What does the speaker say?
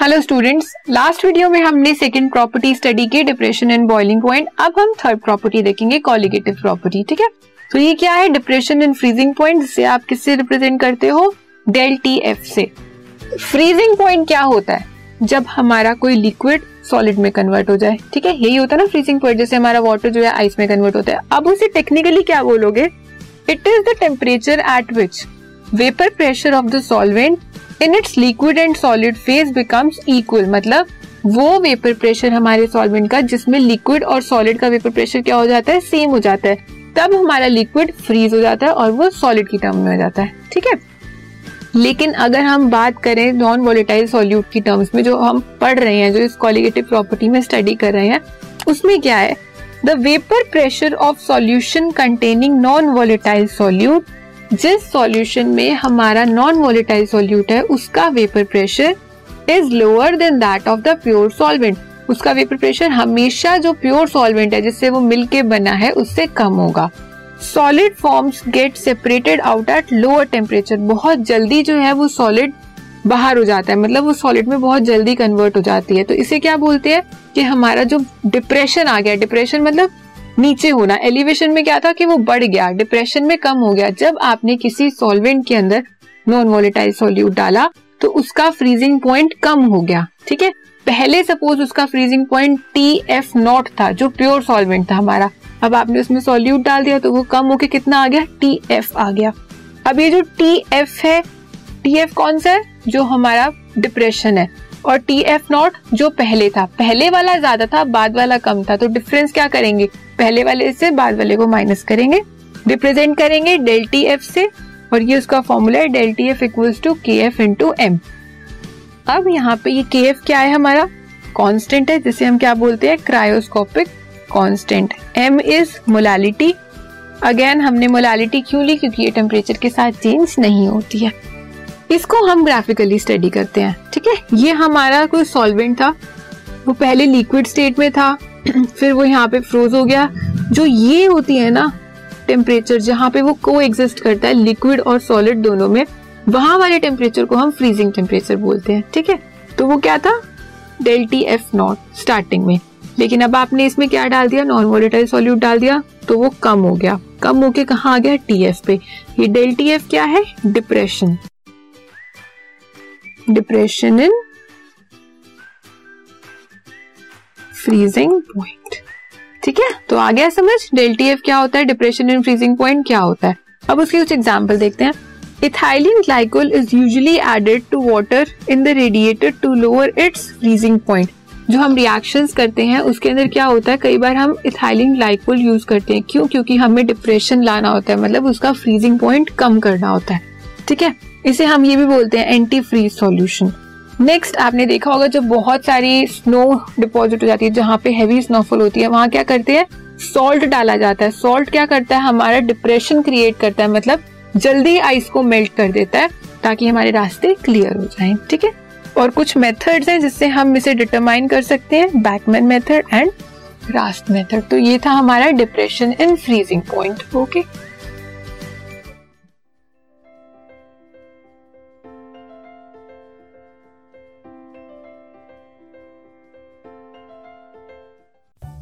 Hello students last video में हमने second property study की डिप्रेशन एंड बॉइलिंग पॉइंट अब हम थर्ड प्रॉपर्टी देखेंगे कॉलिगेटिव प्रॉपर्टी ठीक है? तो ये क्या है? डिप्रेशन एंड फ्रीजिंग पॉइंट जिसे आप किससे रिप्रेजेंट करते हो? डेल टी एफ़ से। फ्रीजिंग पॉइंट क्या होता है? जब हमारा कोई लिक्विड सॉलिड में कन्वर्ट हो जाए, ठीक है? यही होता है ना फ्रीजिंग पॉइंट जैसे हमारा वाटर जो है आइस में कन्वर्ट होता है। अब उसे टेक्निकली क्या बोलोगे? It is the temperature at which vapour pressure of the solvent in its liquid and solid phase becomes equal मतलब वो वेपर प्रेशर हमारे सॉल्वेंट का, जिसमें लिक्विड और सॉलिड का वेपर प्रेशर क्या हो जाता है? सेम हो जाता है। तब हमारा लिक्विड फ्रीज हो जाता है और वो सॉलिड की टर्म में हो जाता है। ठीक है? लेकिन अगर हम बात करें नॉन वोलेटाइल सॉल्यूट की टर्म्स में, जो हम पढ़ रहे हैं, जो इस कॉलिगेटिव प्रॉपर्टी में स्टडी कर रहे हैं, उसमें क्या है? The vapour pressure of solution containing non volatile solute जिस सॉल्यूशन में हमारा नॉन वोलेटाइल सॉल्यूट है, उसका vapour pressure is lower than that of the pure solvent उसका वेपर प्रेशर हमेशा जो प्योर सॉल्वेंट है, जिससे वो मिलके बना है, उससे कम होगा। Solid forms get separated out at lower temperature बहुत जल्दी जो है वो सॉलिड बाहर हो जाता है। मतलब वो सॉलिड में बहुत जल्दी कन्वर्ट हो जाती है। तो इसे क्या बोलते हैं कि हमारा जो डिप्रेशन आ गया डिप्रेशन मतलब नीचे होना। एलिवेशन में क्या था कि वो बढ़ गया। डिप्रेशन में कम हो गया। जब आपने किसी सॉल्वेंट के अंदर नॉन वोलेटाइल सॉल्यूट डाला तो उसका फ्रीजिंग पॉइंट कम हो गया। ठीक है? पहले सपोज़ उसका freezing point T F naught था, जो प्योर सॉल्वेंट था हमारा। अब आपने उसमें सॉल्यूट डाल दिया तो वो कम होके कितना आ गया? टी एफ़ आ गया। अब ये जो टी एफ़ है टी एफ़ कौन सा है? जो हमारा डिप्रेशन है। और टी एफ़ नॉट जो पहले था। पहले वाला ज़्यादा था, बाद वाला कम था। तो डिफरेंस क्या करेंगे? पहले वाले से, बाद वाले को माइनस करेंगे। रिप्रेजेंट करेंगे डेल टी एफ़ से और ये उसका फॉर्मूला है del T F equals to K F into M अब यहाँ पे ये के एफ़ क्या है हमारा? कांस्टेंट है, जिसे हम क्या बोलते हैं? Cryoscopic constant M is molality again हमने मोलालिटी क्यों ली? क्योंकि ये टेम्परेचर के साथ चेंज नहीं होती है। इसको हम ग्राफिकली स्टडी करते हैं। है ये हमारा कोई सॉल्वेंट था। वो पहले लिक्विड स्टेट में था। फिर वो यहाँ पे फ्रोज हो गया। जो ये होती है ना टेम्परेचर जहाँ पे वो को एग्जिस्ट करता है लिक्विड और सॉलिड दोनों में, वहाँ वाले टेम्परेचर को हम फ्रीजिंग टेम्परेचर बोलते हैं, ठीक है? तो वो क्या था? Del T F naught starting में। लेकिन अब आपने इसमें क्या डाल दिया? नॉन वोलेटाइल सॉल्यूट डाल दिया तो वो कम हो गया। कम होके कहा आ गया? टी एफ़ पे। ये डेल टी एफ़ क्या है? Depression depression in freezing point ठीक है? तो आ गया समझ? डेल्टी एफ़ क्या होता है? डिप्रेशन इन फ्रीजिंग पॉइंट क्या होता है? अब उसके कुछ एग्ज़ाम्पल देखते हैं। Ethylene glycol is usually added to water in the radiator to lower its freezing point जो हम रिएक्शंस करते हैं, उसके अंदर क्या होता है? कई बार हम इथाइलिन ग्लाइकोल यूज़ करते हैं। क्यों? क्योंकि हमें डिप्रेशन लाना होता है। मतलब उसका फ्रीजिंग पॉइंट कम करना होता है। ठीक है? इसे हम ये भी बोलते हैं एंटी फ्रीज सॉल्यूशन नेक्स्ट आपने देखा होगा जब बहुत सारी स्नो डिपॉजिट हो जाती है, जहाँ पे हैवी स्नोफॉल होती है, वहाँ क्या करते हैं? सॉल्ट डाला जाता है. सॉल्ट क्या करता है? हमारा डिप्रेशन क्रिएट करता है मतलब जल्दी आइस को मेल्ट कर देता है, ताकि हमारे रास्ते क्लियर हो जाए, ठीक है? और कुछ मेथड्स हैं जिससे हम इसे डिटरमाइन कर सकते हैं Beckmann method and Rast method तो ये था हमारा depression in freezing point okay